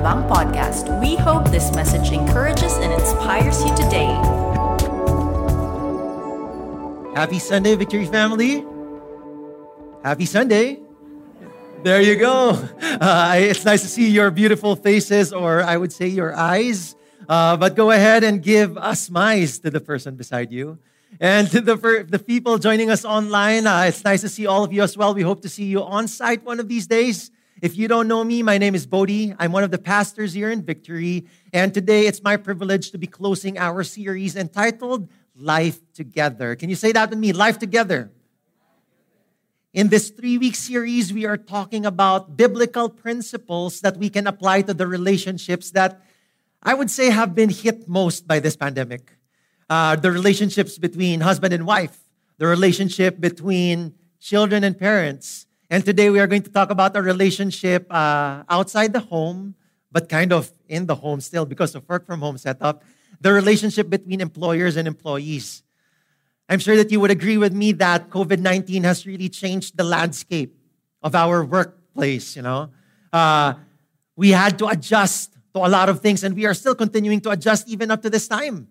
Alabang podcast. We hope this message encourages and inspires you today. Happy Sunday, Victory family. Happy Sunday. There you go. Uh, it's nice to see your beautiful faces, or I would say your eyes. Uh, but go ahead and give a smile to the person beside you. And to the, the people joining us online, uh, it's nice to see all of you as well. We hope to see you on site one of these days. If you don't know me, my name is Bodhi. I'm one of the pastors here in Victory. And today it's my privilege to be closing our series entitled Life Together. Can you say that with me? Life Together. In this three week series, we are talking about biblical principles that we can apply to the relationships that I would say have been hit most by this pandemic. Uh, the relationships between husband and wife, the relationship between children and parents. And today we are going to talk about a relationship uh, outside the home, but kind of in the home still because of work from home setup. The relationship between employers and employees. I'm sure that you would agree with me that COVID 19 has really changed the landscape of our workplace. You know, uh, we had to adjust to a lot of things, and we are still continuing to adjust even up to this time.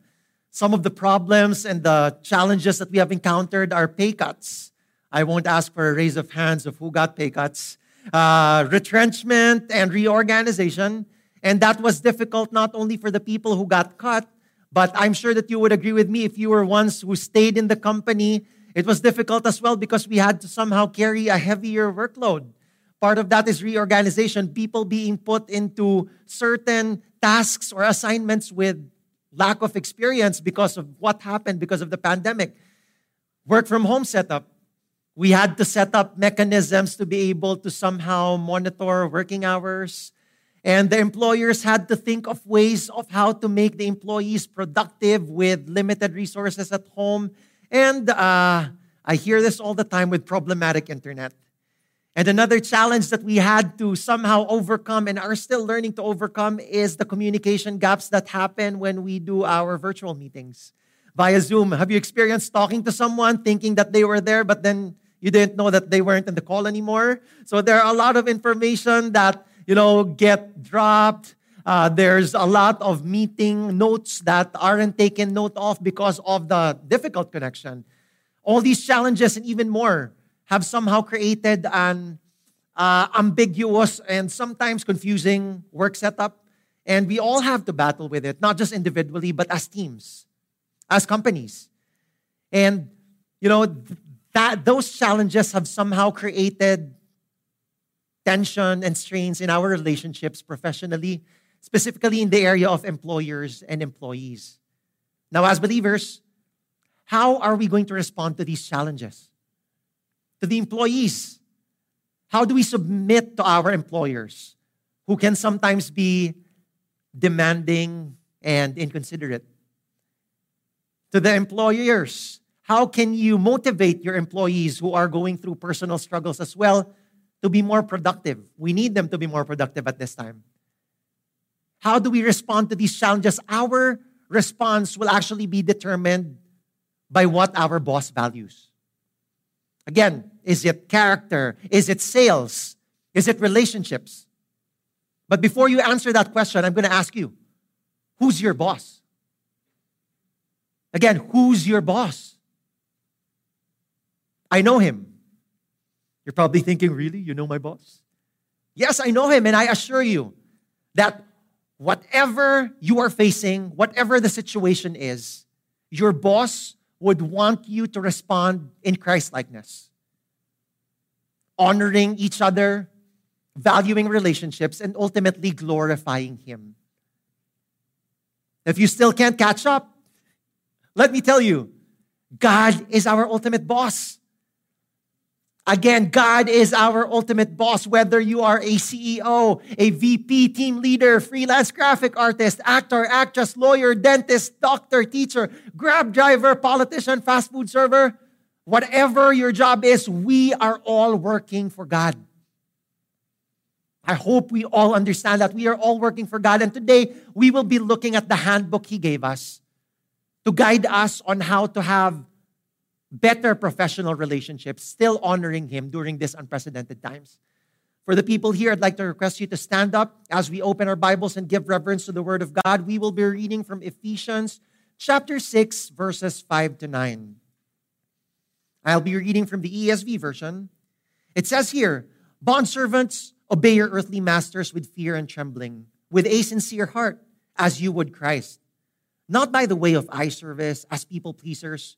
Some of the problems and the challenges that we have encountered are pay cuts. I won't ask for a raise of hands of who got pay cuts, uh, retrenchment and reorganization. And that was difficult not only for the people who got cut, but I'm sure that you would agree with me if you were ones who stayed in the company. It was difficult as well because we had to somehow carry a heavier workload. Part of that is reorganization, people being put into certain tasks or assignments with lack of experience because of what happened because of the pandemic. Work from home setup. We had to set up mechanisms to be able to somehow monitor working hours, and the employers had to think of ways of how to make the employees productive with limited resources at home. And uh, I hear this all the time with problematic internet. And another challenge that we had to somehow overcome and are still learning to overcome is the communication gaps that happen when we do our virtual meetings via Zoom. Have you experienced talking to someone thinking that they were there, but then you didn't know that they weren't in the call anymore? So there are a lot of information that you know, get dropped. Uh, there's a lot of meeting notes that aren't taken note of because of the difficult connection. All these challenges and even more have somehow created an uh, ambiguous and sometimes confusing work setup. And we all have to battle with it, not just individually, but as teams, as companies. And, you know, that those challenges have somehow created tension and strains in our relationships professionally, specifically in the area of employers and employees. Now, as believers, how are we going to respond to these challenges? To the employees, how do we submit to our employers who can sometimes be demanding and inconsiderate? To the employers, how can you motivate your employees who are going through personal struggles as well to be more productive. We need them to be more productive at this time. How do we respond to these challenges? Our response will actually be determined by what our boss values. Again, is it character? Is it sales? Is it relationships? But before you answer that question, I'm going to ask you who's your boss? Again, who's your boss? I know him. You're probably thinking, really? You know my boss? Yes, I know him, and I assure you that whatever you are facing, whatever the situation is, your boss would want you to respond in Christ likeness, honoring each other, valuing relationships, and ultimately glorifying Him. If you still can't catch up, let me tell you, God is our ultimate boss. Again, God is our ultimate boss, whether you are a CEO, a VP, team leader, freelance graphic artist, actor, actress, lawyer, dentist, doctor, teacher, grab driver, politician, fast food server. Whatever your job is, we are all working for God. I hope we all understand that we are all working for God. And today we will be looking at the handbook He gave us to guide us on how to have better professional relationships, still honoring Him during these unprecedented times. For the people here, I'd like to request you to stand up as we open our Bibles and give reverence to the Word of God. We will be reading from Ephesians chapter 6, verses 5 to 9. I'll be reading from the ESV version. It says here, Bondservants, obey your earthly masters with fear and trembling, with a sincere heart, as you would Christ. Not by the way of eye service as people pleasers,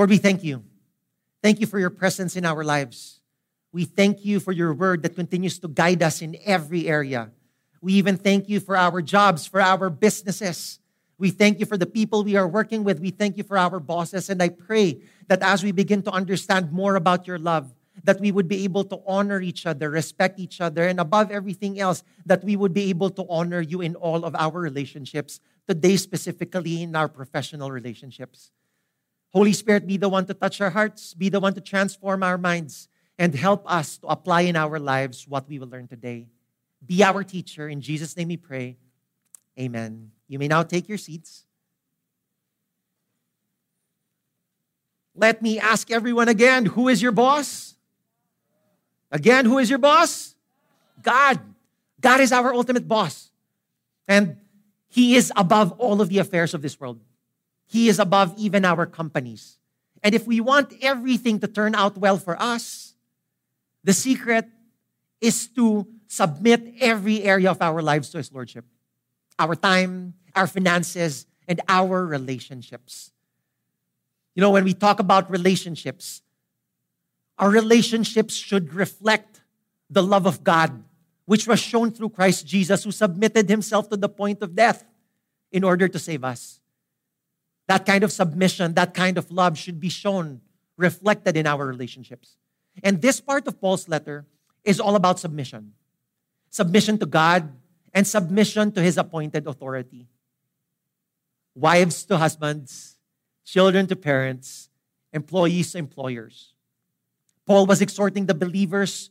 Lord, we thank you. Thank you for your presence in our lives. We thank you for your word that continues to guide us in every area. We even thank you for our jobs, for our businesses. We thank you for the people we are working with. We thank you for our bosses. And I pray that as we begin to understand more about your love, that we would be able to honor each other, respect each other, and above everything else, that we would be able to honor you in all of our relationships, today specifically in our professional relationships. Holy Spirit, be the one to touch our hearts, be the one to transform our minds, and help us to apply in our lives what we will learn today. Be our teacher. In Jesus' name we pray. Amen. You may now take your seats. Let me ask everyone again who is your boss? Again, who is your boss? God. God is our ultimate boss. And He is above all of the affairs of this world. He is above even our companies. And if we want everything to turn out well for us, the secret is to submit every area of our lives to His Lordship our time, our finances, and our relationships. You know, when we talk about relationships, our relationships should reflect the love of God, which was shown through Christ Jesus, who submitted himself to the point of death in order to save us. That kind of submission, that kind of love should be shown, reflected in our relationships. And this part of Paul's letter is all about submission submission to God and submission to his appointed authority. Wives to husbands, children to parents, employees to employers. Paul was exhorting the believers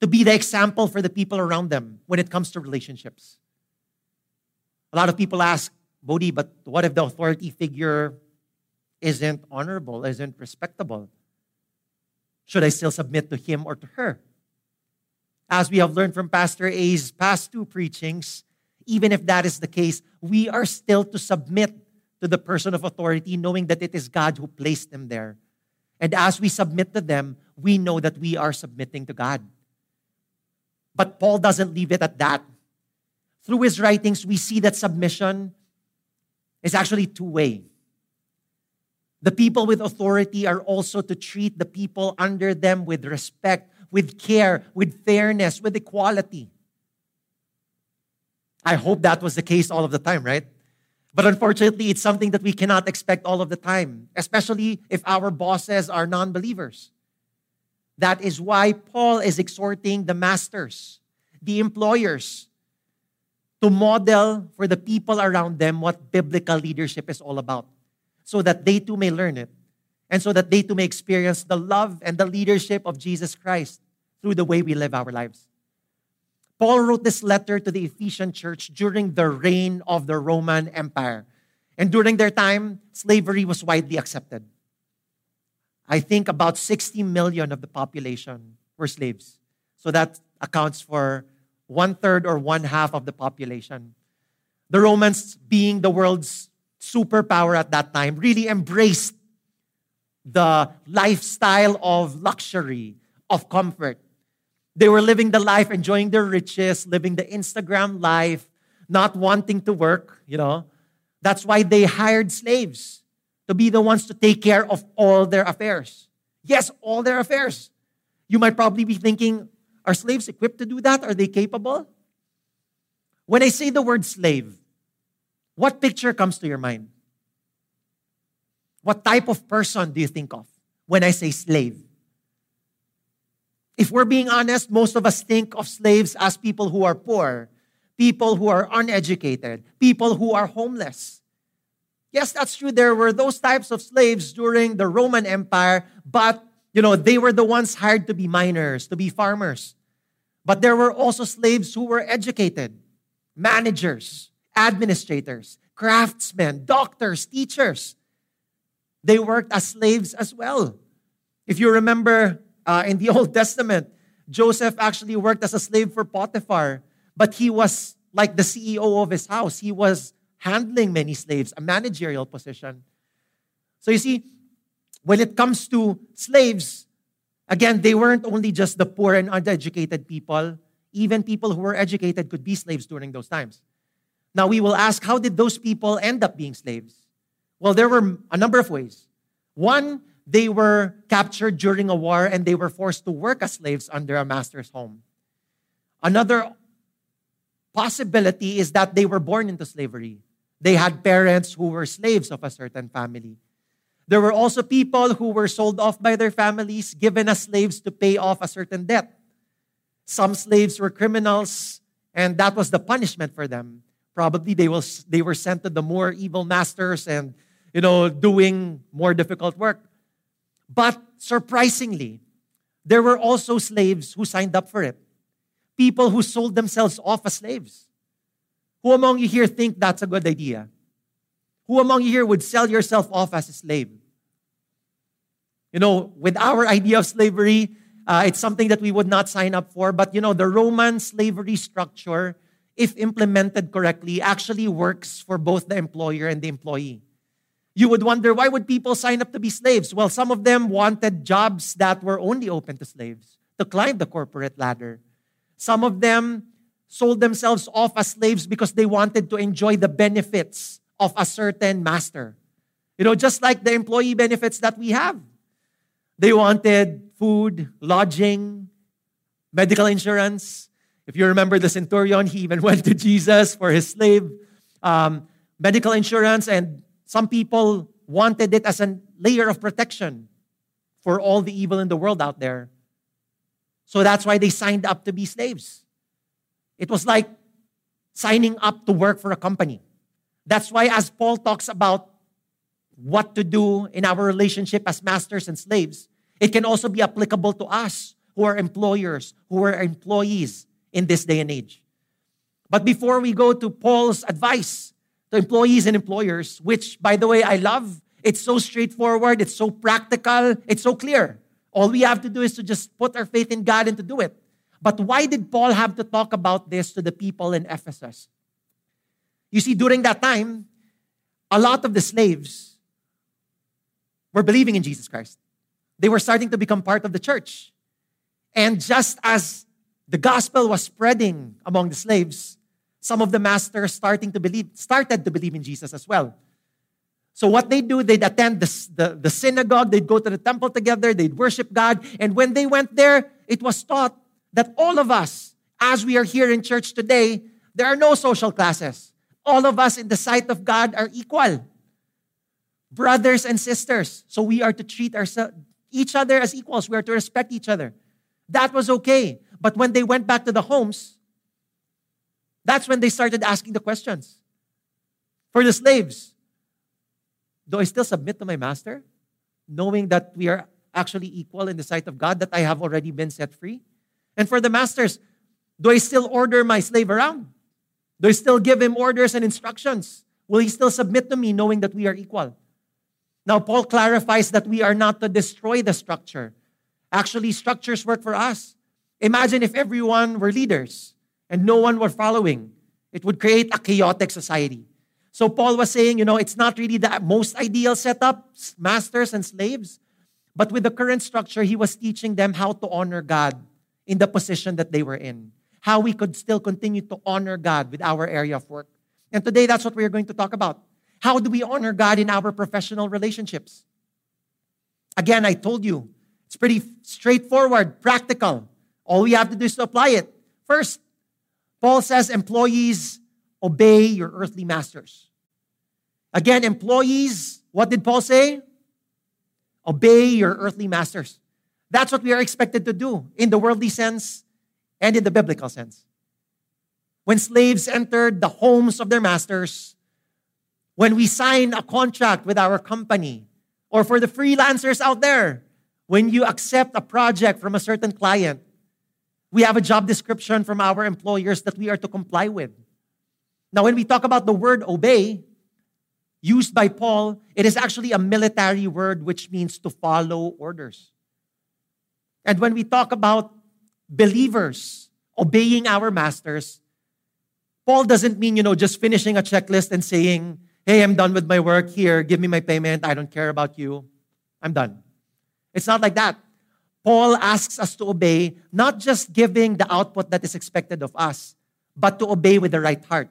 to be the example for the people around them when it comes to relationships. A lot of people ask, Bodhi, but what if the authority figure isn't honorable, isn't respectable? Should I still submit to him or to her? As we have learned from Pastor A's past two preachings, even if that is the case, we are still to submit to the person of authority, knowing that it is God who placed them there. And as we submit to them, we know that we are submitting to God. But Paul doesn't leave it at that. Through his writings, we see that submission is actually two way. The people with authority are also to treat the people under them with respect, with care, with fairness, with equality. I hope that was the case all of the time, right? But unfortunately, it's something that we cannot expect all of the time, especially if our bosses are non believers. That is why Paul is exhorting the masters, the employers, to model for the people around them what biblical leadership is all about, so that they too may learn it, and so that they too may experience the love and the leadership of Jesus Christ through the way we live our lives. Paul wrote this letter to the Ephesian church during the reign of the Roman Empire. And during their time, slavery was widely accepted. I think about 60 million of the population were slaves. So that accounts for one third or one half of the population. The Romans, being the world's superpower at that time, really embraced the lifestyle of luxury, of comfort. They were living the life, enjoying their riches, living the Instagram life, not wanting to work, you know. That's why they hired slaves to be the ones to take care of all their affairs. Yes, all their affairs. You might probably be thinking, are slaves equipped to do that? Are they capable? When I say the word slave, what picture comes to your mind? What type of person do you think of when I say slave? If we're being honest, most of us think of slaves as people who are poor, people who are uneducated, people who are homeless. Yes, that's true. There were those types of slaves during the Roman Empire, but you know, they were the ones hired to be miners, to be farmers. But there were also slaves who were educated, managers, administrators, craftsmen, doctors, teachers. They worked as slaves as well. If you remember uh, in the Old Testament, Joseph actually worked as a slave for Potiphar, but he was like the CEO of his house. He was handling many slaves, a managerial position. So you see, when it comes to slaves, again, they weren't only just the poor and uneducated people. Even people who were educated could be slaves during those times. Now, we will ask, how did those people end up being slaves? Well, there were a number of ways. One, they were captured during a war and they were forced to work as slaves under a master's home. Another possibility is that they were born into slavery. They had parents who were slaves of a certain family. There were also people who were sold off by their families, given as slaves to pay off a certain debt. Some slaves were criminals, and that was the punishment for them. Probably they, will, they were sent to the more evil masters and, you know, doing more difficult work. But surprisingly, there were also slaves who signed up for it. People who sold themselves off as slaves. Who among you here think that's a good idea? Who among you here would sell yourself off as a slave? You know, with our idea of slavery, uh, it's something that we would not sign up for. But, you know, the Roman slavery structure, if implemented correctly, actually works for both the employer and the employee. You would wonder why would people sign up to be slaves? Well, some of them wanted jobs that were only open to slaves to climb the corporate ladder. Some of them sold themselves off as slaves because they wanted to enjoy the benefits of a certain master. You know, just like the employee benefits that we have. They wanted food, lodging, medical insurance. If you remember the centurion, he even went to Jesus for his slave um, medical insurance, and some people wanted it as a layer of protection for all the evil in the world out there. So that's why they signed up to be slaves. It was like signing up to work for a company. That's why, as Paul talks about what to do in our relationship as masters and slaves, it can also be applicable to us who are employers, who are employees in this day and age. But before we go to Paul's advice to employees and employers, which, by the way, I love, it's so straightforward, it's so practical, it's so clear. All we have to do is to just put our faith in God and to do it. But why did Paul have to talk about this to the people in Ephesus? You see, during that time, a lot of the slaves were believing in Jesus Christ they were starting to become part of the church. And just as the gospel was spreading among the slaves, some of the masters starting to believe, started to believe in Jesus as well. So what they do, they'd attend the, the, the synagogue, they'd go to the temple together, they'd worship God. And when they went there, it was taught that all of us, as we are here in church today, there are no social classes. All of us in the sight of God are equal. Brothers and sisters. So we are to treat ourselves each other as equals. We are to respect each other. That was okay. But when they went back to the homes, that's when they started asking the questions. For the slaves, do I still submit to my master, knowing that we are actually equal in the sight of God, that I have already been set free? And for the masters, do I still order my slave around? Do I still give him orders and instructions? Will he still submit to me, knowing that we are equal? Now, Paul clarifies that we are not to destroy the structure. Actually, structures work for us. Imagine if everyone were leaders and no one were following. It would create a chaotic society. So, Paul was saying, you know, it's not really the most ideal setup, masters and slaves. But with the current structure, he was teaching them how to honor God in the position that they were in, how we could still continue to honor God with our area of work. And today, that's what we're going to talk about. How do we honor God in our professional relationships? Again, I told you, it's pretty straightforward, practical. All we have to do is to apply it. First, Paul says, employees, obey your earthly masters. Again, employees, what did Paul say? Obey your earthly masters. That's what we are expected to do in the worldly sense and in the biblical sense. When slaves entered the homes of their masters, when we sign a contract with our company, or for the freelancers out there, when you accept a project from a certain client, we have a job description from our employers that we are to comply with. Now, when we talk about the word obey, used by Paul, it is actually a military word which means to follow orders. And when we talk about believers obeying our masters, Paul doesn't mean, you know, just finishing a checklist and saying, hey, I'm done with my work here, give me my payment, I don't care about you, I'm done. It's not like that. Paul asks us to obey, not just giving the output that is expected of us, but to obey with the right heart,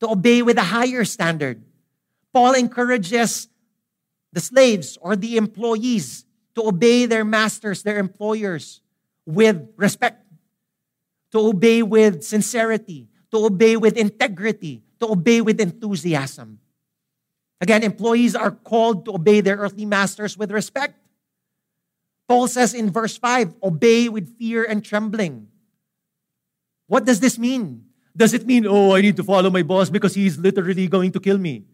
to obey with a higher standard. Paul encourages the slaves or the employees to obey their masters, their employers, with respect, to obey with sincerity, to obey with integrity, to obey with enthusiasm. Again, employees are called to obey their earthly masters with respect. Paul says in verse 5 obey with fear and trembling. What does this mean? Does it mean, oh, I need to follow my boss because he's literally going to kill me?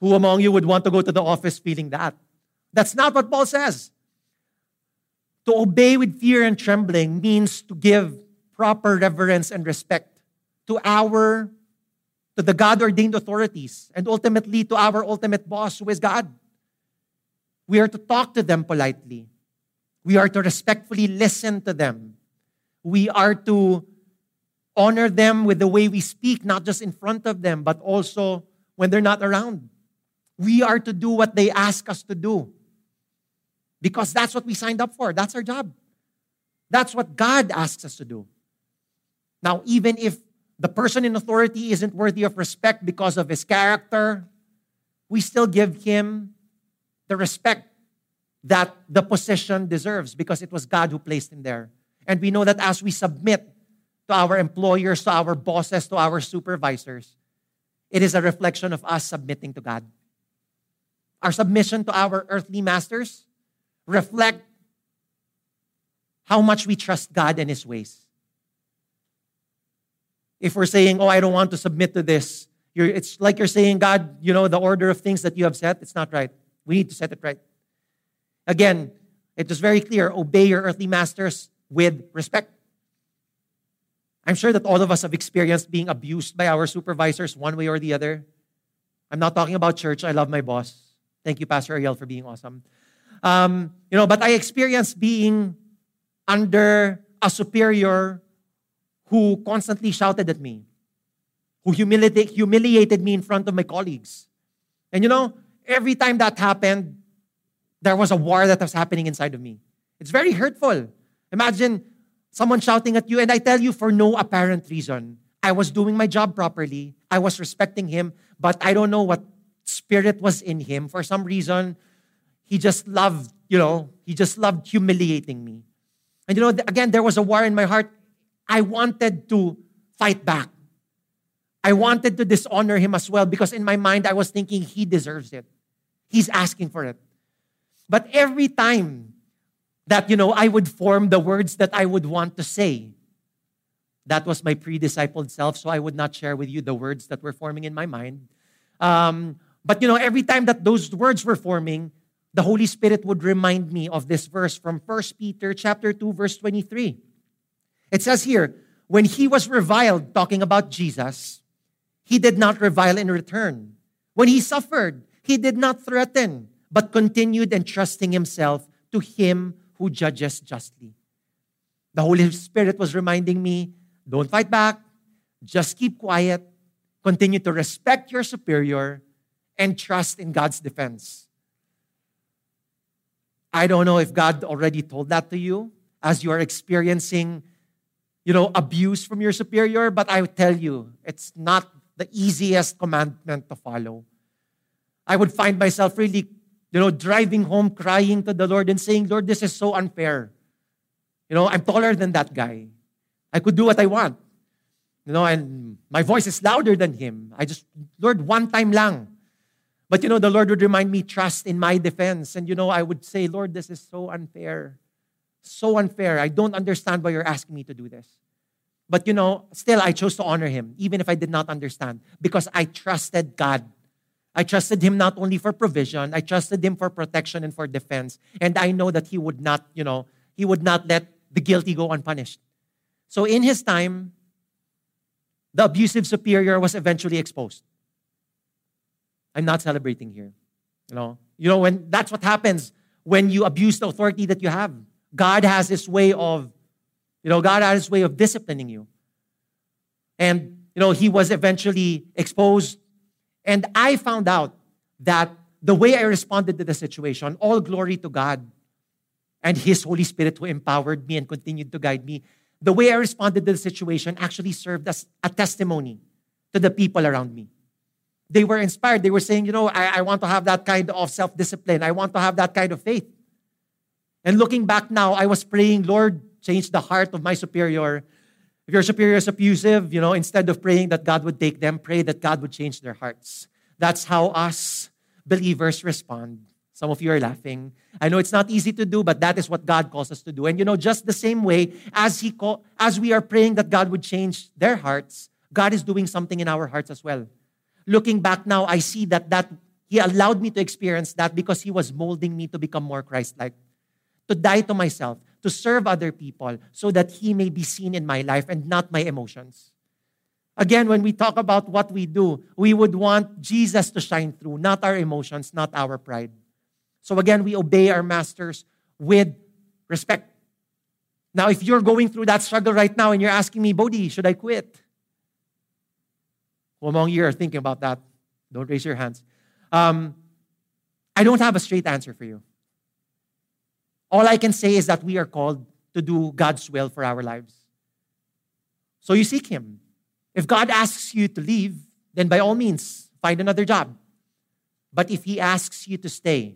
Who among you would want to go to the office feeling that? That's not what Paul says. To obey with fear and trembling means to give proper reverence and respect to our to the God ordained authorities and ultimately to our ultimate boss who is God. We are to talk to them politely. We are to respectfully listen to them. We are to honor them with the way we speak, not just in front of them, but also when they're not around. We are to do what they ask us to do because that's what we signed up for. That's our job. That's what God asks us to do. Now, even if the person in authority isn't worthy of respect because of his character, we still give him the respect that the position deserves because it was God who placed him there. And we know that as we submit to our employers, to our bosses, to our supervisors, it is a reflection of us submitting to God. Our submission to our earthly masters reflect how much we trust God and His ways. If we're saying, oh, I don't want to submit to this, it's like you're saying, God, you know, the order of things that you have set, it's not right. We need to set it right. Again, it was very clear obey your earthly masters with respect. I'm sure that all of us have experienced being abused by our supervisors one way or the other. I'm not talking about church. I love my boss. Thank you, Pastor Ariel, for being awesome. Um, you know, but I experienced being under a superior who constantly shouted at me, who humiliated, humiliated me in front of my colleagues. And you know, every time that happened, there was a war that was happening inside of me. It's very hurtful. Imagine someone shouting at you, and I tell you for no apparent reason. I was doing my job properly, I was respecting him, but I don't know what spirit was in him. For some reason, he just loved, you know, he just loved humiliating me. And you know, again, there was a war in my heart. I wanted to fight back. I wanted to dishonor him as well because in my mind I was thinking he deserves it. He's asking for it. But every time that, you know, I would form the words that I would want to say, that was my pre-discipled self, so I would not share with you the words that were forming in my mind. Um, but, you know, every time that those words were forming, the Holy Spirit would remind me of this verse from 1 Peter chapter 2 verse 23. It says here, when he was reviled talking about Jesus, he did not revile in return. When he suffered, he did not threaten, but continued entrusting himself to him who judges justly. The Holy Spirit was reminding me, don't fight back, just keep quiet, continue to respect your superior, and trust in God's defense. I don't know if God already told that to you as you are experiencing, you know, abuse from your superior, but I tell you, it's not the easiest commandment to follow. I would find myself really, you know, driving home crying to the Lord and saying, Lord, this is so unfair. You know, I'm taller than that guy. I could do what I want. You know, and my voice is louder than him. I just, Lord, one time lang. But you know, the Lord would remind me, trust in my defense. And you know, I would say, Lord, this is so unfair. So unfair. I don't understand why you're asking me to do this. But you know, still, I chose to honor him, even if I did not understand, because I trusted God. I trusted him not only for provision, I trusted him for protection and for defense. And I know that he would not, you know, he would not let the guilty go unpunished. So in his time, the abusive superior was eventually exposed. I'm not celebrating here. You know, you know when that's what happens when you abuse the authority that you have. God has His way of, you know, God has His way of disciplining you. And you know, He was eventually exposed, and I found out that the way I responded to the situation, all glory to God and His Holy Spirit who empowered me and continued to guide me. The way I responded to the situation actually served as a testimony to the people around me they were inspired. They were saying, you know, I, I want to have that kind of self discipline. I want to have that kind of faith. And looking back now, I was praying, Lord, change the heart of my superior. If your superior is abusive, you know, instead of praying that God would take them, pray that God would change their hearts. That's how us believers respond. Some of you are laughing. I know it's not easy to do, but that is what God calls us to do. And you know, just the same way as He call, as we are praying that God would change their hearts, God is doing something in our hearts as well looking back now, I see that, that He allowed me to experience that because He was molding me to become more Christ like, to die to myself, to serve other people, so that He may be seen in my life and not my emotions. Again, when we talk about what we do, we would want Jesus to shine through, not our emotions, not our pride. So again, we obey our masters with respect. Now, if you're going through that struggle right now and you're asking me, Bodhi, should I quit? Who among you are thinking about that? Don't raise your hands. Um, I don't have a straight answer for you. All I can say is that we are called to do God's will for our lives. So you seek Him. If God asks you to leave, then by all means, find another job. But if He asks you to stay,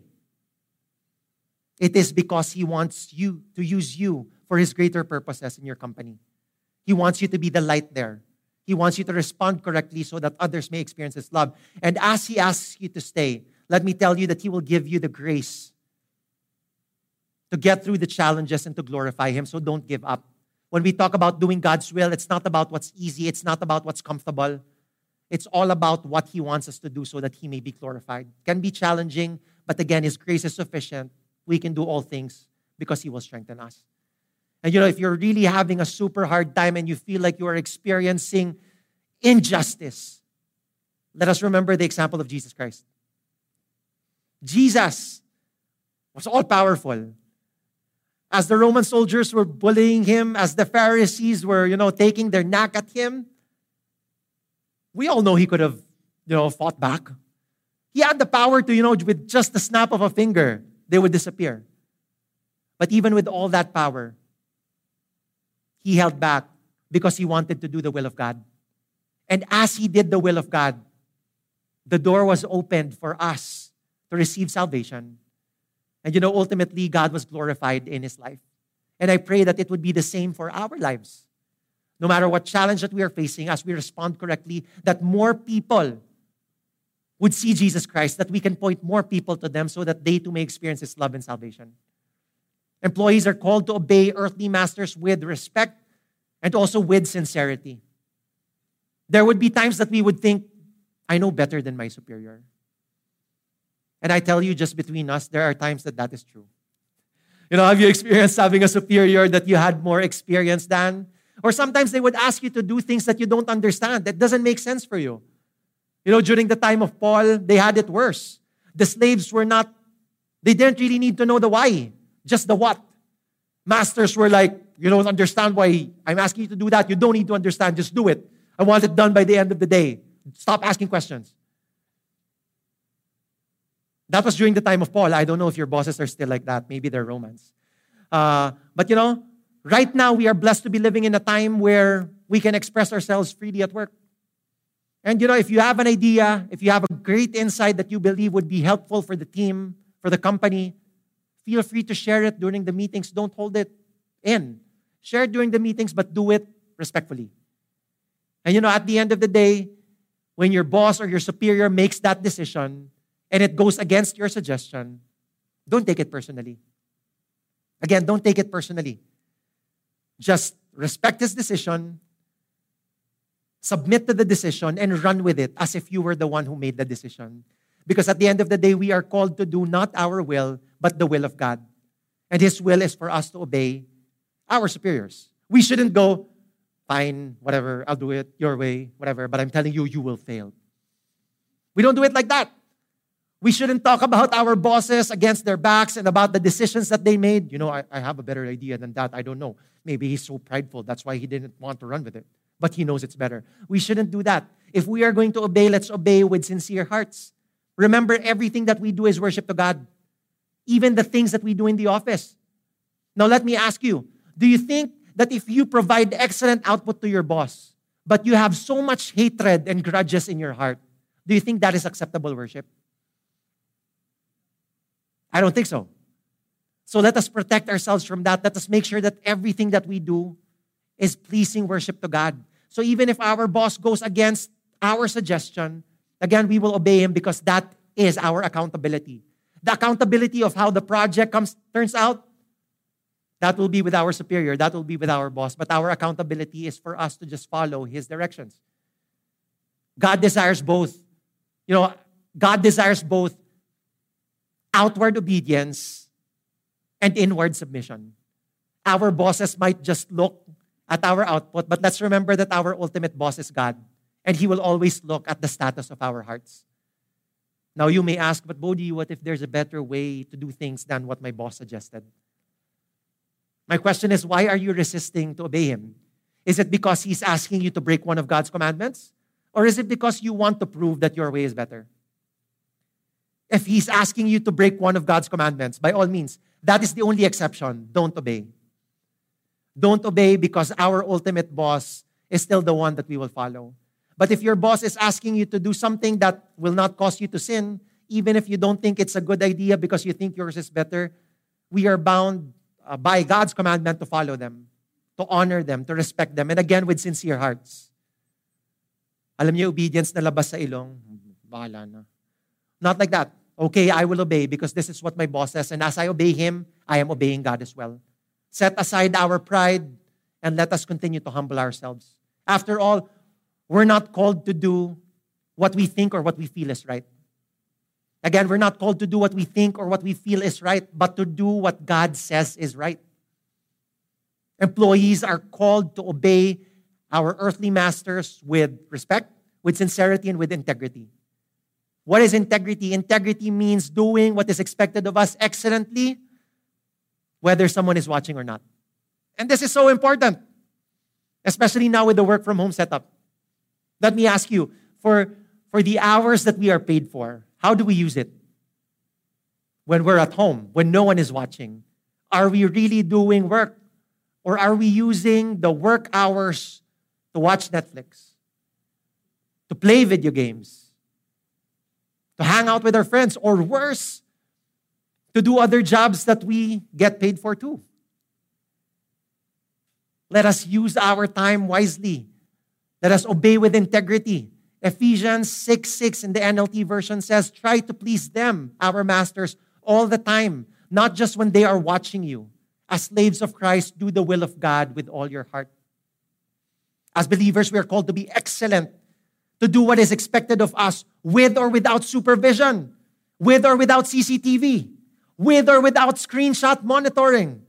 it is because He wants you to use you for His greater purposes in your company. He wants you to be the light there. He wants you to respond correctly so that others may experience His love. And as He asks you to stay, let me tell you that He will give you the grace to get through the challenges and to glorify Him. So don't give up. When we talk about doing God's will, it's not about what's easy, it's not about what's comfortable. It's all about what He wants us to do so that He may be glorified. It can be challenging, but again, His grace is sufficient. We can do all things because He will strengthen us. And you know, if you're really having a super hard time and you feel like you are experiencing injustice, let us remember the example of Jesus Christ. Jesus was all powerful. As the Roman soldiers were bullying him, as the Pharisees were, you know, taking their knack at him, we all know he could have, you know, fought back. He had the power to, you know, with just the snap of a finger, they would disappear. But even with all that power, he held back because he wanted to do the will of God. And as he did the will of God, the door was opened for us to receive salvation. And you know, ultimately, God was glorified in his life. And I pray that it would be the same for our lives. No matter what challenge that we are facing, as we respond correctly, that more people would see Jesus Christ, that we can point more people to them so that they too may experience his love and salvation. Employees are called to obey earthly masters with respect and also with sincerity. There would be times that we would think, I know better than my superior. And I tell you, just between us, there are times that that is true. You know, have you experienced having a superior that you had more experience than? Or sometimes they would ask you to do things that you don't understand, that doesn't make sense for you. You know, during the time of Paul, they had it worse. The slaves were not, they didn't really need to know the why just the what. Masters were like, you don't understand why I'm asking you to do that. You don't need to understand, just do it. I want it done by the end of the day. Stop asking questions. That was during the time of Paul. I don't know if your bosses are still like that. Maybe they're Romans. Uh, but you know, right now we are blessed to be living in a time where we can express ourselves freely at work. And you know, if you have an idea, if you have a great insight that you believe would be helpful for the team, for the company, Feel free to share it during the meetings. Don't hold it in. Share it during the meetings, but do it respectfully. And you know, at the end of the day, when your boss or your superior makes that decision, and it goes against your suggestion, don't take it personally. Again, don't take it personally. Just respect his decision, submit to the decision, and run with it as if you were the one who made the decision. Because at the end of the day, we are called to do not our will, but the will of God. And his will is for us to obey our superiors. We shouldn't go, fine, whatever, I'll do it your way, whatever, but I'm telling you, you will fail. We don't do it like that. We shouldn't talk about our bosses against their backs and about the decisions that they made. You know, I, I have a better idea than that. I don't know. Maybe he's so prideful. That's why he didn't want to run with it. But he knows it's better. We shouldn't do that. If we are going to obey, let's obey with sincere hearts. Remember, everything that we do is worship to God, even the things that we do in the office. Now, let me ask you do you think that if you provide excellent output to your boss, but you have so much hatred and grudges in your heart, do you think that is acceptable worship? I don't think so. So let us protect ourselves from that. Let us make sure that everything that we do is pleasing worship to God. So even if our boss goes against our suggestion, again, we will obey him because that is our accountability. The accountability of how the project comes turns out, that will be with our superior, that will be with our boss. But our accountability is for us to just follow his directions. God desires both. You know, God desires both outward obedience and inward submission. Our bosses might just look at our output, but let's remember that our ultimate boss is God, and He will always look at the status of our hearts. Now, you may ask, but Bodhi, what if there's a better way to do things than what my boss suggested? My question is, why are you resisting to obey Him? Is it because He's asking you to break one of God's commandments? Or is it because you want to prove that your way is better? If he's asking you to break one of God's commandments, by all means, that is the only exception. Don't obey. Don't obey because our ultimate boss is still the one that we will follow. But if your boss is asking you to do something that will not cause you to sin, even if you don't think it's a good idea because you think yours is better, we are bound uh, by God's commandment to follow them, to honor them, to respect them, and again with sincere hearts. Alam niyo, obedience na labas sa ilong, bahala na. Not like that. Okay, I will obey because this is what my boss says. And as I obey him, I am obeying God as well. Set aside our pride and let us continue to humble ourselves. After all, we're not called to do what we think or what we feel is right. Again, we're not called to do what we think or what we feel is right, but to do what God says is right. Employees are called to obey our earthly masters with respect, with sincerity, and with integrity. What is integrity? Integrity means doing what is expected of us excellently, whether someone is watching or not. And this is so important, especially now with the work from home setup. Let me ask you for, for the hours that we are paid for, how do we use it? When we're at home, when no one is watching, are we really doing work? Or are we using the work hours to watch Netflix, to play video games, to hang out with our friends, or worse, to do other jobs that we get paid for too. Let us use our time wisely. Let us obey with integrity. Ephesians 6 6 in the NLT version says, Try to please them, our masters, all the time, not just when they are watching you. As slaves of Christ, do the will of God with all your heart. As believers, we are called to be excellent to do what is expected of us with or without supervision, with or without CCTV, with or without screenshot monitoring.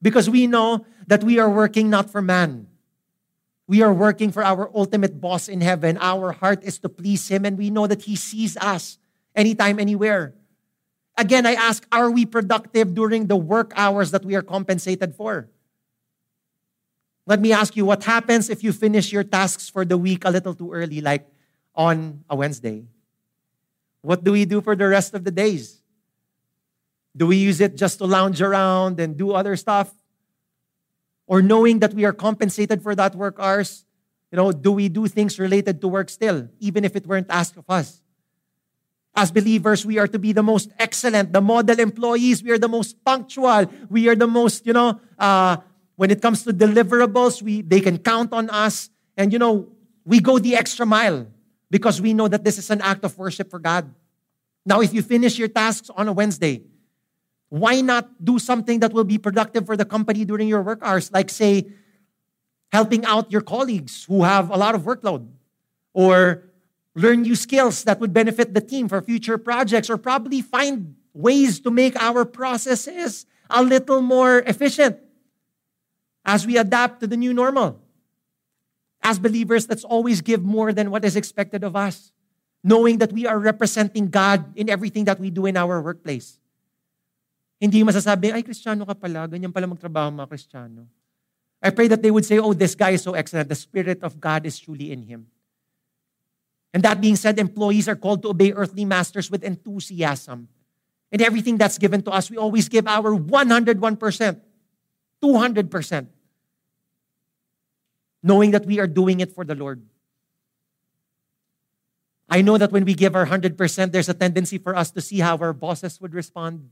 Because we know that we are working not for man. We are working for our ultimate boss in heaven. Our heart is to please him, and we know that he sees us anytime, anywhere. Again, I ask, are we productive during the work hours that we are compensated for? Let me ask you what happens if you finish your tasks for the week a little too early, like on a Wednesday? What do we do for the rest of the days? Do we use it just to lounge around and do other stuff? Or knowing that we are compensated for that work hours, you know, do we do things related to work still, even if it weren't asked of us? As believers, we are to be the most excellent, the model employees. We are the most punctual. We are the most, you know, uh, when it comes to deliverables, we, they can count on us. And, you know, we go the extra mile because we know that this is an act of worship for God. Now, if you finish your tasks on a Wednesday, why not do something that will be productive for the company during your work hours? Like, say, helping out your colleagues who have a lot of workload, or learn new skills that would benefit the team for future projects, or probably find ways to make our processes a little more efficient as we adapt to the new normal. As believers, let's always give more than what is expected of us, knowing that we are representing God in everything that we do in our workplace. Hindi masasabi, ay, Kristiyano ka pala, ganyan pala magtrabaho mga Kristiyano. I pray that they would say, oh, this guy is so excellent. The Spirit of God is truly in him. And that being said, employees are called to obey earthly masters with enthusiasm. And everything that's given to us, we always give our 101%, 200%, knowing that we are doing it for the Lord. I know that when we give our 100%, there's a tendency for us to see how our bosses would respond.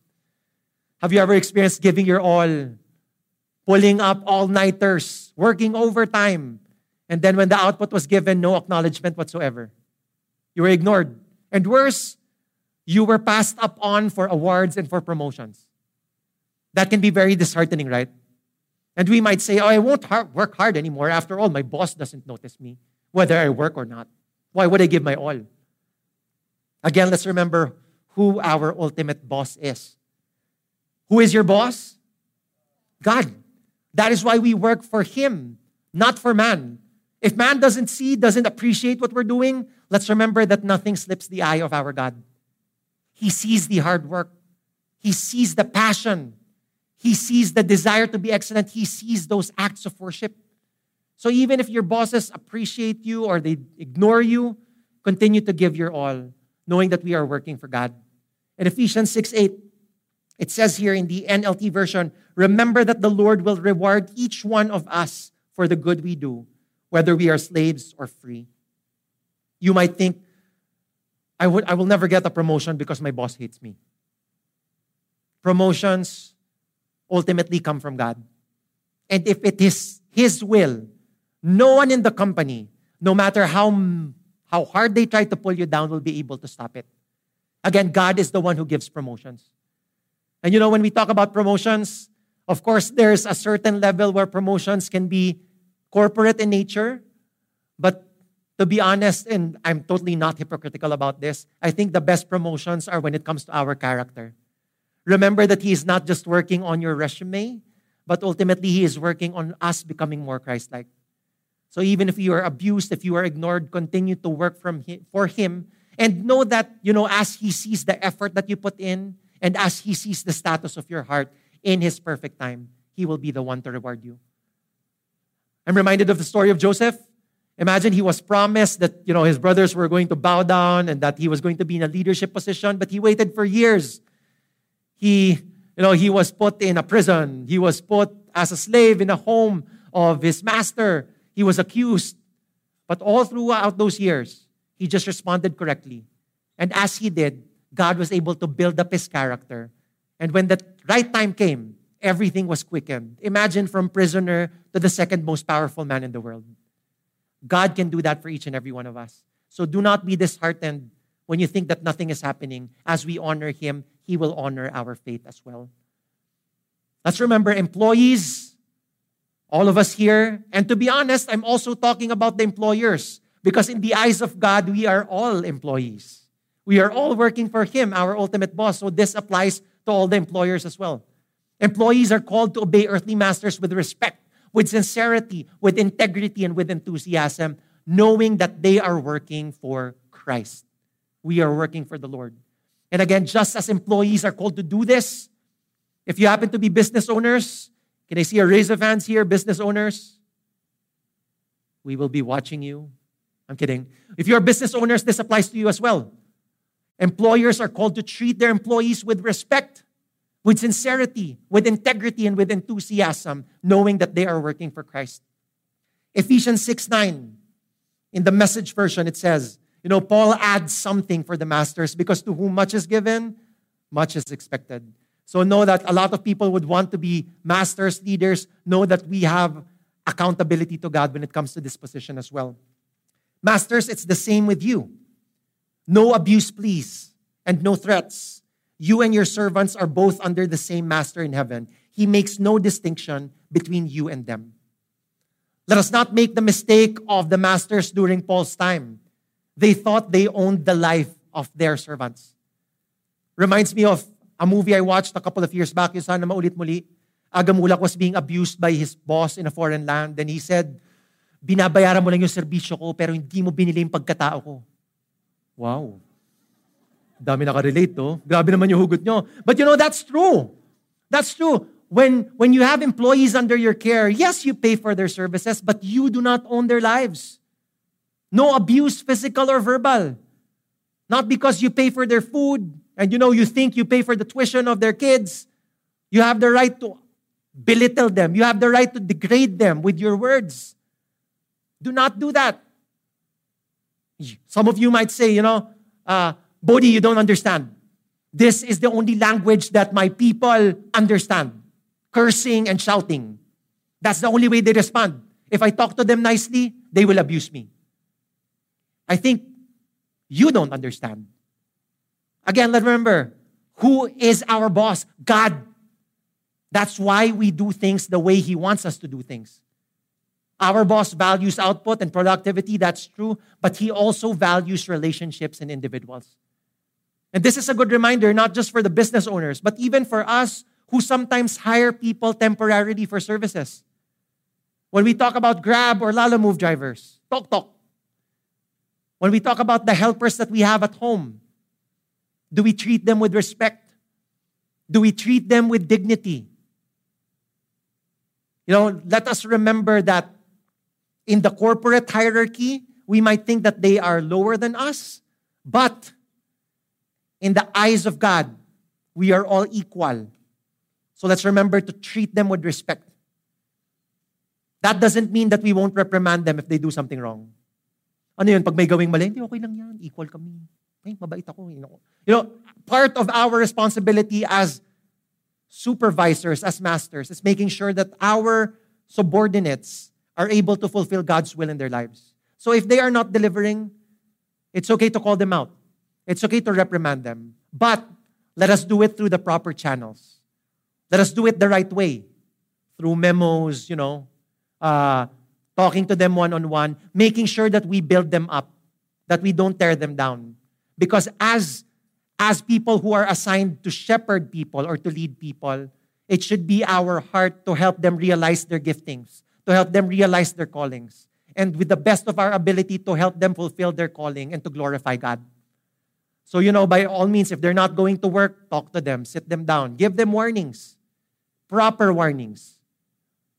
Have you ever experienced giving your all, pulling up all nighters, working overtime, and then when the output was given, no acknowledgement whatsoever? You were ignored. And worse, you were passed up on for awards and for promotions. That can be very disheartening, right? And we might say, oh, I won't work hard anymore. After all, my boss doesn't notice me, whether I work or not. Why would I give my all? Again, let's remember who our ultimate boss is. Who is your boss? God. That is why we work for Him, not for man. If man doesn't see, doesn't appreciate what we're doing, let's remember that nothing slips the eye of our God. He sees the hard work. He sees the passion. He sees the desire to be excellent. He sees those acts of worship. So even if your bosses appreciate you or they ignore you, continue to give your all, knowing that we are working for God. In Ephesians 6 8, it says here in the NLT version, remember that the Lord will reward each one of us for the good we do, whether we are slaves or free. You might think, I, would, I will never get a promotion because my boss hates me. Promotions ultimately come from God. And if it is His will, no one in the company, no matter how, how hard they try to pull you down, will be able to stop it. Again, God is the one who gives promotions. And you know, when we talk about promotions, of course, there's a certain level where promotions can be corporate in nature, but to be honest, and I'm totally not hypocritical about this, I think the best promotions are when it comes to our character. Remember that He is not just working on your resume, but ultimately He is working on us becoming more Christ like. So even if you are abused, if you are ignored, continue to work from him, for Him and know that, you know, as He sees the effort that you put in and as He sees the status of your heart in His perfect time, He will be the one to reward you. I'm reminded of the story of Joseph. Imagine he was promised that you know his brothers were going to bow down and that he was going to be in a leadership position, but he waited for years. He, you know, he was put in a prison. He was put as a slave in a home of his master. He was accused. But all throughout those years, he just responded correctly. And as he did, God was able to build up his character. And when the right time came, everything was quickened. Imagine from prisoner to the second most powerful man in the world. God can do that for each and every one of us. So do not be disheartened when you think that nothing is happening. As we honor Him, He will honor our faith as well. Let's remember employees, all of us here. And to be honest, I'm also talking about the employers because in the eyes of God, we are all employees. We are all working for Him, our ultimate boss. So this applies to all the employers as well. Employees are called to obey earthly masters with respect with sincerity, with integrity, and with enthusiasm, knowing that they are working for Christ. We are working for the Lord. And again, just as employees are called to do this, if you happen to be business owners, can I see a raise of hands here, business owners? We will be watching you. I'm kidding. If you're business owners, this applies to you as well. Employers are called to treat their employees with respect with sincerity, with integrity, and with enthusiasm, knowing that they are working for Christ. Ephesians 6 9, in the message version, it says, you know, Paul adds something for the masters because to whom much is given, much is expected. So know that a lot of people would want to be masters, leaders, know that we have accountability to God when it comes to this position as well. Masters, it's the same with you. No abuse, please. and no threats. You and your servants are both under the same master in heaven. He makes no distinction between you and them. Let us not make the mistake of the masters during Paul's time. They thought they owned the life of their servants. Reminds me of a movie I watched a couple of years back, yung sana maulit muli. Agamulak was being abused by his boss in a foreign land. And he said, binabayaran mo lang yung serbisyo ko, pero hindi mo binili yung pagkatao ko. Wow. Dami nakarelate to. Grabe naman yung hugot nyo. But you know, that's true. That's true. When, when you have employees under your care, yes, you pay for their services, but you do not own their lives. No abuse, physical or verbal. Not because you pay for their food and you know you think you pay for the tuition of their kids. You have the right to belittle them. You have the right to degrade them with your words. Do not do that. Some of you might say, you know, uh, Bodhi, you don't understand. This is the only language that my people understand cursing and shouting. That's the only way they respond. If I talk to them nicely, they will abuse me. I think you don't understand. Again, let's remember who is our boss? God. That's why we do things the way He wants us to do things. Our boss values output and productivity, that's true, but He also values relationships and individuals. And this is a good reminder, not just for the business owners, but even for us who sometimes hire people temporarily for services. When we talk about Grab or Lalamove drivers, talk, talk. When we talk about the helpers that we have at home, do we treat them with respect? Do we treat them with dignity? You know, let us remember that in the corporate hierarchy, we might think that they are lower than us, but in the eyes of God, we are all equal. So let's remember to treat them with respect. That doesn't mean that we won't reprimand them if they do something wrong. Ano yun? Pag may gawing mali, hindi, okay lang yan. Equal kami. Ay, mabait ako. You know, you know, part of our responsibility as supervisors, as masters, is making sure that our subordinates are able to fulfill God's will in their lives. So if they are not delivering, it's okay to call them out. It's okay to reprimand them, but let us do it through the proper channels. Let us do it the right way through memos, you know, uh, talking to them one on one, making sure that we build them up, that we don't tear them down. Because as, as people who are assigned to shepherd people or to lead people, it should be our heart to help them realize their giftings, to help them realize their callings, and with the best of our ability to help them fulfill their calling and to glorify God. So, you know, by all means, if they're not going to work, talk to them, sit them down, give them warnings, proper warnings,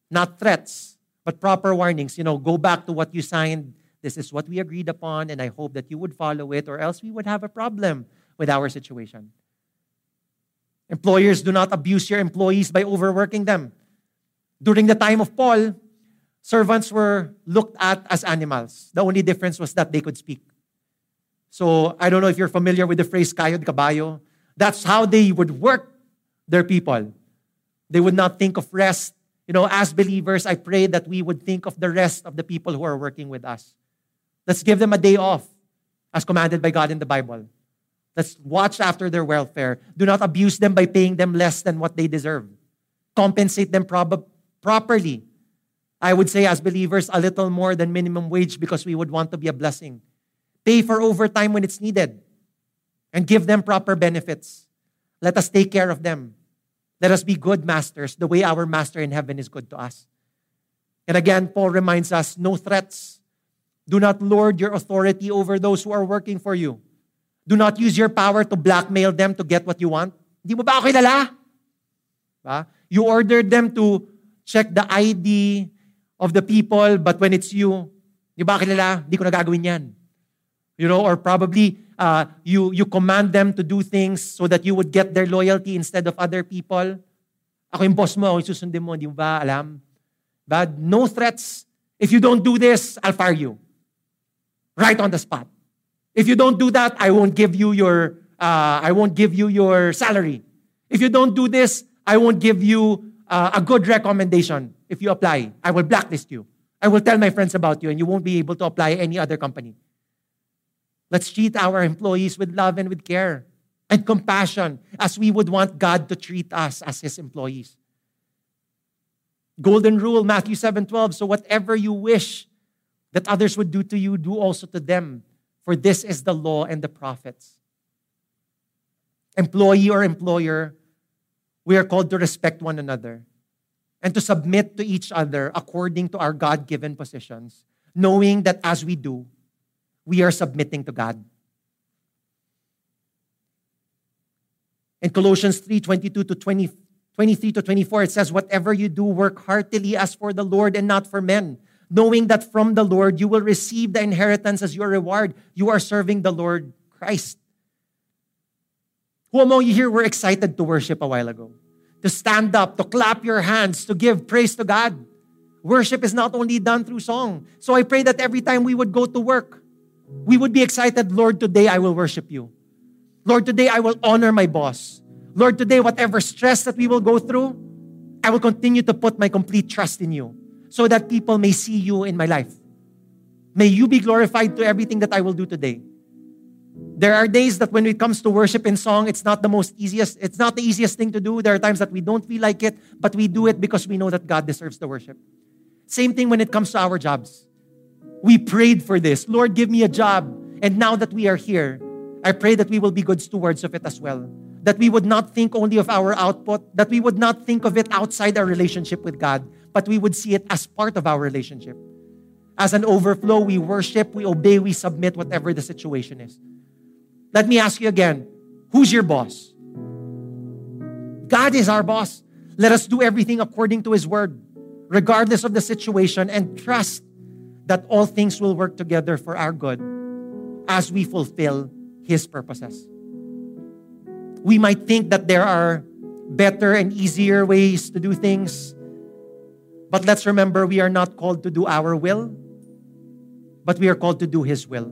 not threats, but proper warnings. You know, go back to what you signed. This is what we agreed upon, and I hope that you would follow it, or else we would have a problem with our situation. Employers do not abuse your employees by overworking them. During the time of Paul, servants were looked at as animals. The only difference was that they could speak. So I don't know if you're familiar with the phrase kayo de caballo. That's how they would work their people. They would not think of rest. You know, as believers, I pray that we would think of the rest of the people who are working with us. Let's give them a day off, as commanded by God in the Bible. Let's watch after their welfare. Do not abuse them by paying them less than what they deserve. Compensate them prob- properly. I would say, as believers, a little more than minimum wage because we would want to be a blessing pay for overtime when it's needed, and give them proper benefits. Let us take care of them. Let us be good masters, the way our master in heaven is good to us. And again, Paul reminds us no threats. Do not lord your authority over those who are working for you. Do not use your power to blackmail them to get what you want. Hindi mo ba ako kilala? Ba? You ordered them to check the ID of the people, but when it's you, di ba kilala? Hindi ko na gagawin yan. You know, or probably uh, you, you command them to do things so that you would get their loyalty instead of other people. Ako yung boss mo, ako yung susundin mo, di mo ba alam? But no threats. If you don't do this, I'll fire you. Right on the spot. If you don't do that, I won't give you your uh, I won't give you your salary. If you don't do this, I won't give you uh, a good recommendation if you apply. I will blacklist you. I will tell my friends about you and you won't be able to apply any other company. Let's treat our employees with love and with care. and compassion as we would want God to treat us as His employees. Golden rule, Matthew 7 12. So whatever you wish that others would do to you, do also to them. For this is the law and the prophets. Employee or employer, we are called to respect one another and to submit to each other according to our God given positions, knowing that as we do, we are submitting to God. In Colossians 3 22 to 20, 23 to 24, it says, Whatever you do, work heartily as for the Lord and not for men, knowing that from the Lord you will receive the inheritance as your reward. You are serving the Lord Christ. Who among you here were excited to worship a while ago? To stand up, to clap your hands, to give praise to God. Worship is not only done through song. So I pray that every time we would go to work, we would be excited, Lord, today I will worship you. Lord, today I will honor my boss. Lord, today, whatever stress that we will go through, I will continue to put my complete trust in you so that people may see you in my life. May you be glorified to everything that I will do today. There are days that when it comes to worship in song, it's not the most easiest, it's not the easiest thing to do. There are times that we don't feel like it, but we do it because we know that God deserves the worship. Same thing when it comes to our jobs. We prayed for this. Lord, give me a job. And now that we are here, I pray that we will be good stewards of it as well. That we would not think only of our output, that we would not think of it outside our relationship with God, but we would see it as part of our relationship. As an overflow, we worship, we obey, we submit, whatever the situation is. Let me ask you again who's your boss? God is our boss. Let us do everything according to His word, regardless of the situation, and trust that all things will work together for our good as we fulfill His purposes. We might think that there are better and easier ways to do things, but let's remember we are not called to do our will, but we are called to do His will,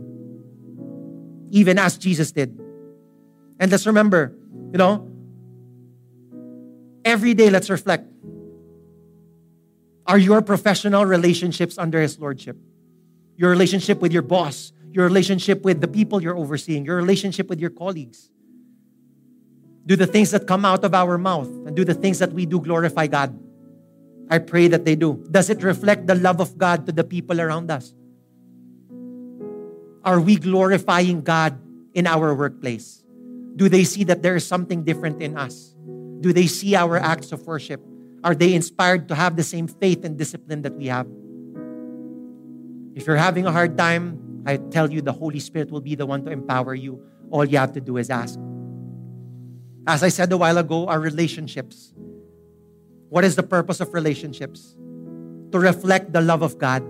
even as Jesus did. And let's remember, you know, every day let's reflect. Are your professional relationships under His Lordship? Your relationship with your boss, your relationship with the people you're overseeing, your relationship with your colleagues. Do the things that come out of our mouth and do the things that we do glorify God. I pray that they do. Does it reflect the love of God to the people around us? Are we glorifying God in our workplace? Do they see that there is something different in us? Do they see our acts of worship? Are they inspired to have the same faith and discipline that we have? If you're having a hard time, I tell you, the Holy Spirit will be the one to empower you. All you have to do is ask. As I said a while ago, our relationships. What is the purpose of relationships? To reflect the love of God.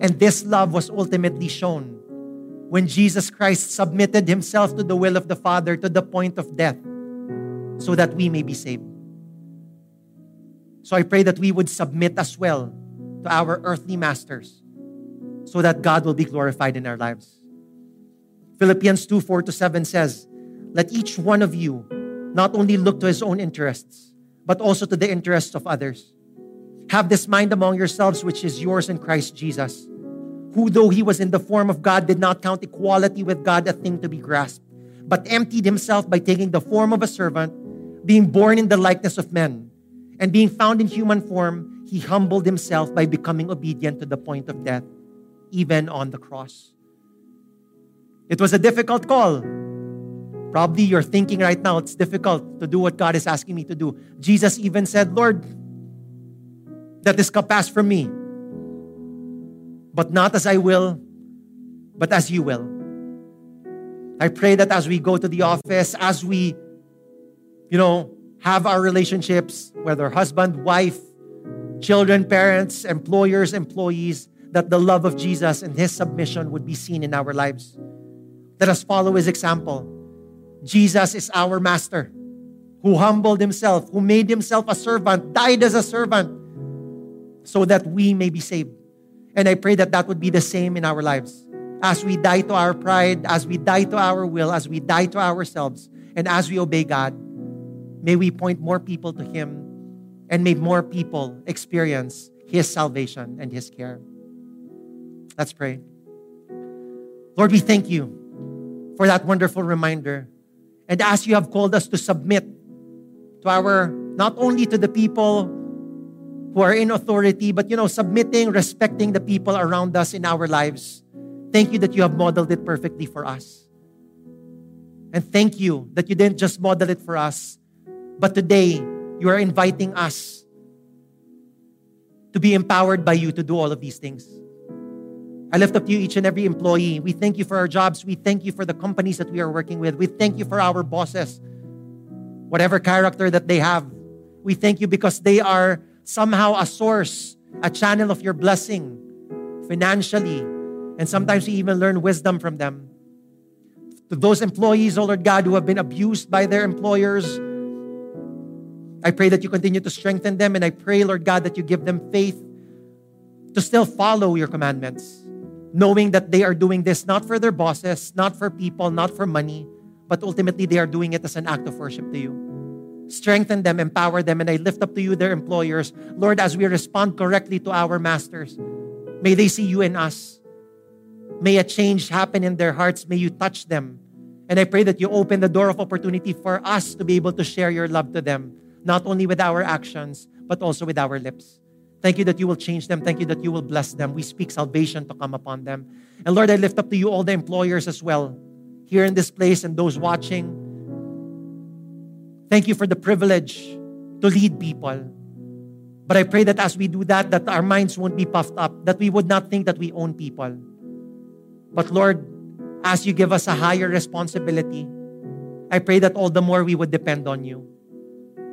And this love was ultimately shown when Jesus Christ submitted himself to the will of the Father to the point of death so that we may be saved. So I pray that we would submit as well to our earthly masters so that God will be glorified in our lives. Philippians 2 4 to 7 says, Let each one of you not only look to his own interests, but also to the interests of others. Have this mind among yourselves, which is yours in Christ Jesus, who, though he was in the form of God, did not count equality with God a thing to be grasped, but emptied himself by taking the form of a servant, being born in the likeness of men. And being found in human form, he humbled himself by becoming obedient to the point of death even on the cross. It was a difficult call. Probably you're thinking right now, it's difficult to do what God is asking me to do. Jesus even said, Lord, that this cup pass from me. But not as I will, but as you will. I pray that as we go to the office, as we, you know, have our relationships, whether husband, wife, children, parents, employers, employees, that the love of Jesus and his submission would be seen in our lives. Let us follow his example. Jesus is our master who humbled himself, who made himself a servant, died as a servant so that we may be saved. And I pray that that would be the same in our lives. As we die to our pride, as we die to our will, as we die to ourselves, and as we obey God, may we point more people to Him and may more people experience His salvation and His care. Let's pray. Lord, we thank you for that wonderful reminder. And as you have called us to submit to our, not only to the people who are in authority, but you know, submitting, respecting the people around us in our lives. Thank you that you have modeled it perfectly for us. And thank you that you didn't just model it for us, but today you are inviting us to be empowered by you to do all of these things. I lift up to you each and every employee. We thank you for our jobs. We thank you for the companies that we are working with. We thank you for our bosses, whatever character that they have. We thank you because they are somehow a source, a channel of your blessing financially. And sometimes we even learn wisdom from them. To those employees, oh Lord God, who have been abused by their employers, I pray that you continue to strengthen them. And I pray, Lord God, that you give them faith to still follow your commandments knowing that they are doing this not for their bosses, not for people, not for money, but ultimately they are doing it as an act of worship to you. Strengthen them, empower them, and I lift up to you their employers. Lord, as we respond correctly to our masters, may they see you in us. May a change happen in their hearts. May you touch them. And I pray that you open the door of opportunity for us to be able to share your love to them, not only with our actions, but also with our lips. Thank you that you will change them. Thank you that you will bless them. We speak salvation to come upon them. And Lord, I lift up to you all the employers as well, here in this place and those watching. Thank you for the privilege to lead people. But I pray that as we do that, that our minds won't be puffed up, that we would not think that we own people. But Lord, as you give us a higher responsibility, I pray that all the more we would depend on you.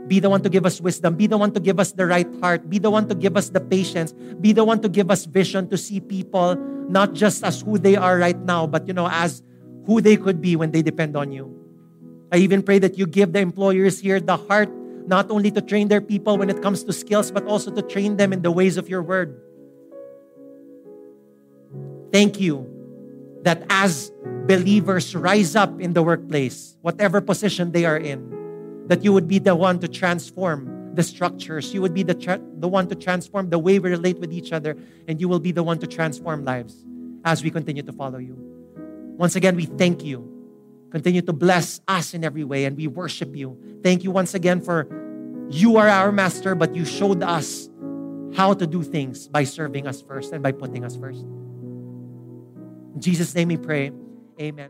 Be the one to give us wisdom. Be the one to give us the right heart. Be the one to give us the patience. Be the one to give us vision to see people not just as who they are right now, but you know, as who they could be when they depend on you. I even pray that you give the employers here the heart not only to train their people when it comes to skills, but also to train them in the ways of your word. Thank you that as believers rise up in the workplace, whatever position they are in, that you would be the one to transform the structures. You would be the, tra- the one to transform the way we relate with each other, and you will be the one to transform lives as we continue to follow you. Once again, we thank you. Continue to bless us in every way, and we worship you. Thank you once again for you are our master, but you showed us how to do things by serving us first and by putting us first. In Jesus' name we pray. Amen.